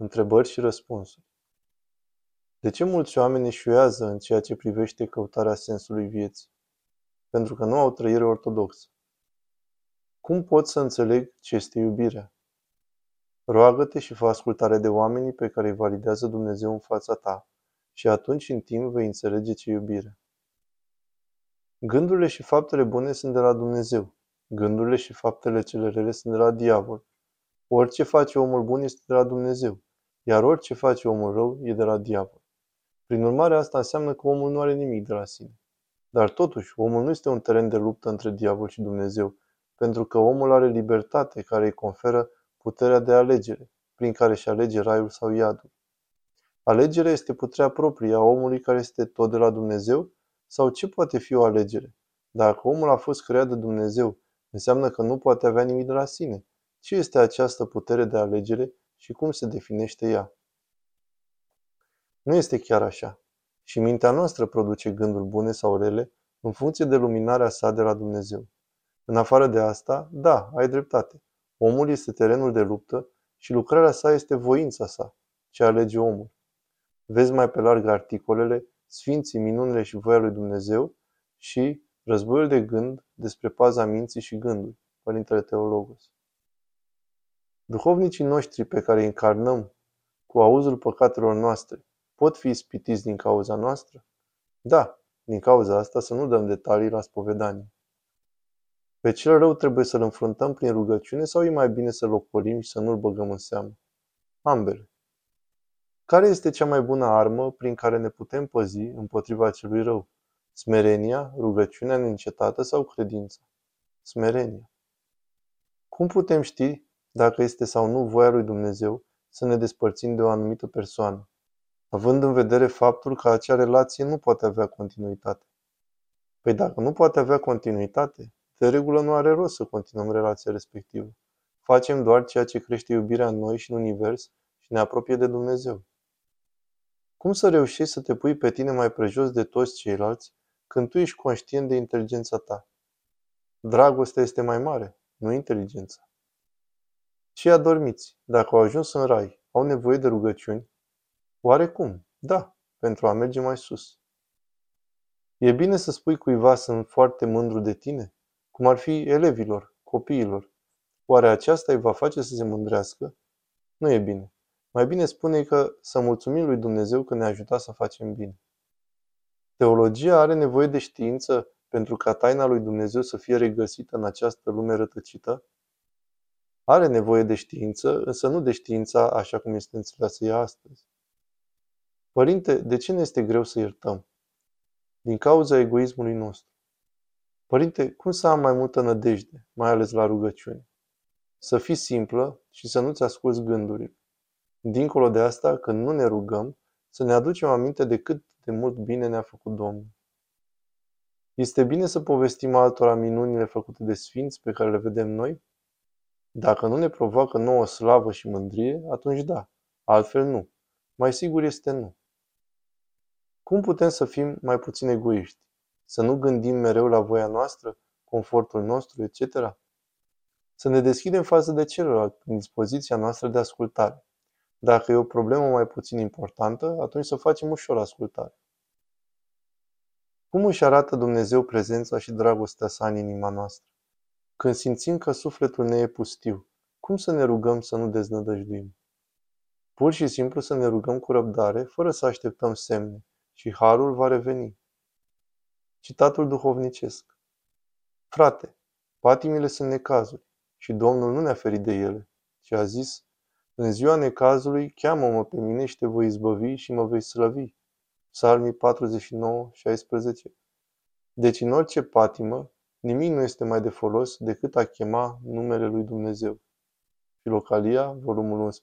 Întrebări și răspunsuri. De ce mulți oameni eșuează în ceea ce privește căutarea sensului vieții? Pentru că nu au trăire ortodoxă. Cum pot să înțeleg ce este iubirea? Roagă-te și fă ascultare de oamenii pe care îi validează Dumnezeu în fața ta și atunci în timp vei înțelege ce iubire. Gândurile și faptele bune sunt de la Dumnezeu. Gândurile și faptele cele rele sunt de la diavol. Orice face omul bun este de la Dumnezeu, iar orice face omul rău e de la diavol. Prin urmare, asta înseamnă că omul nu are nimic de la sine. Dar totuși, omul nu este un teren de luptă între diavol și Dumnezeu, pentru că omul are libertate care îi conferă puterea de alegere, prin care își alege raiul sau iadul. Alegerea este puterea proprie a omului care este tot de la Dumnezeu? Sau ce poate fi o alegere? Dacă omul a fost creat de Dumnezeu, înseamnă că nu poate avea nimic de la sine. Ce este această putere de alegere și cum se definește ea? Nu este chiar așa. Și mintea noastră produce gânduri bune sau rele în funcție de luminarea sa de la Dumnezeu. În afară de asta, da, ai dreptate. Omul este terenul de luptă și lucrarea sa este voința sa, ce alege omul. Vezi mai pe larg articolele Sfinții, minunile și voia lui Dumnezeu și Războiul de gând despre paza minții și gândului, Părintele Teologos. Duhovnicii noștri pe care îi încarnăm cu auzul păcatelor noastre pot fi ispitiți din cauza noastră? Da, din cauza asta să nu dăm detalii la spovedanie. Pe cel rău trebuie să-l înfruntăm prin rugăciune sau e mai bine să-l ocolim și să nu-l băgăm în seamă? Ambele. Care este cea mai bună armă prin care ne putem păzi împotriva celui rău? Smerenia, rugăciunea neîncetată sau credința? Smerenia. Cum putem ști dacă este sau nu voia lui Dumnezeu să ne despărțim de o anumită persoană, având în vedere faptul că acea relație nu poate avea continuitate? Păi dacă nu poate avea continuitate, de regulă nu are rost să continuăm relația respectivă. Facem doar ceea ce crește iubirea în noi și în univers și ne apropie de Dumnezeu. Cum să reușești să te pui pe tine mai prejos de toți ceilalți când tu ești conștient de inteligența ta? Dragostea este mai mare, nu inteligența. Cei adormiți, dacă au ajuns în rai, au nevoie de rugăciuni? Oarecum, da, pentru a merge mai sus. E bine să spui cuiva sunt foarte mândru de tine, cum ar fi elevilor, copiilor. Oare aceasta îi va face să se mândrească? Nu e bine. Mai bine spune că să mulțumim lui Dumnezeu că ne-a ajutat să facem bine. Teologia are nevoie de știință pentru ca taina lui Dumnezeu să fie regăsită în această lume rătăcită? Are nevoie de știință, însă nu de știința așa cum este înțeleasă ea astăzi. Părinte, de ce ne este greu să iertăm? Din cauza egoismului nostru. Părinte, cum să am mai multă nădejde, mai ales la rugăciune? Să fii simplă și să nu-ți asculți gândurile. Dincolo de asta, când nu ne rugăm, să ne aducem aminte de cât de mult bine ne-a făcut Domnul. Este bine să povestim altora minunile făcute de sfinți pe care le vedem noi? Dacă nu ne provoacă nouă slavă și mândrie, atunci da, altfel nu. Mai sigur este nu. Cum putem să fim mai puțin egoiști? Să nu gândim mereu la voia noastră, confortul nostru, etc. Să ne deschidem față de celălalt prin dispoziția noastră de ascultare. Dacă e o problemă mai puțin importantă, atunci să facem ușor ascultare. Cum își arată Dumnezeu prezența și dragostea sa în inima noastră? Când simțim că sufletul ne e pustiu, cum să ne rugăm să nu deznădăjduim? Pur și simplu să ne rugăm cu răbdare, fără să așteptăm semne, și harul va reveni. Citatul duhovnicesc. Frate, patimile sunt necazuri și Domnul nu ne-a ferit de ele, ci a zis, în ziua necazului, cheamă-mă pe mine și te voi izbăvi și mă vei slăvi. Psalmii 49, 16. Deci în orice patimă, nimic nu este mai de folos decât a chema numele lui Dumnezeu. Filocalia, volumul 11.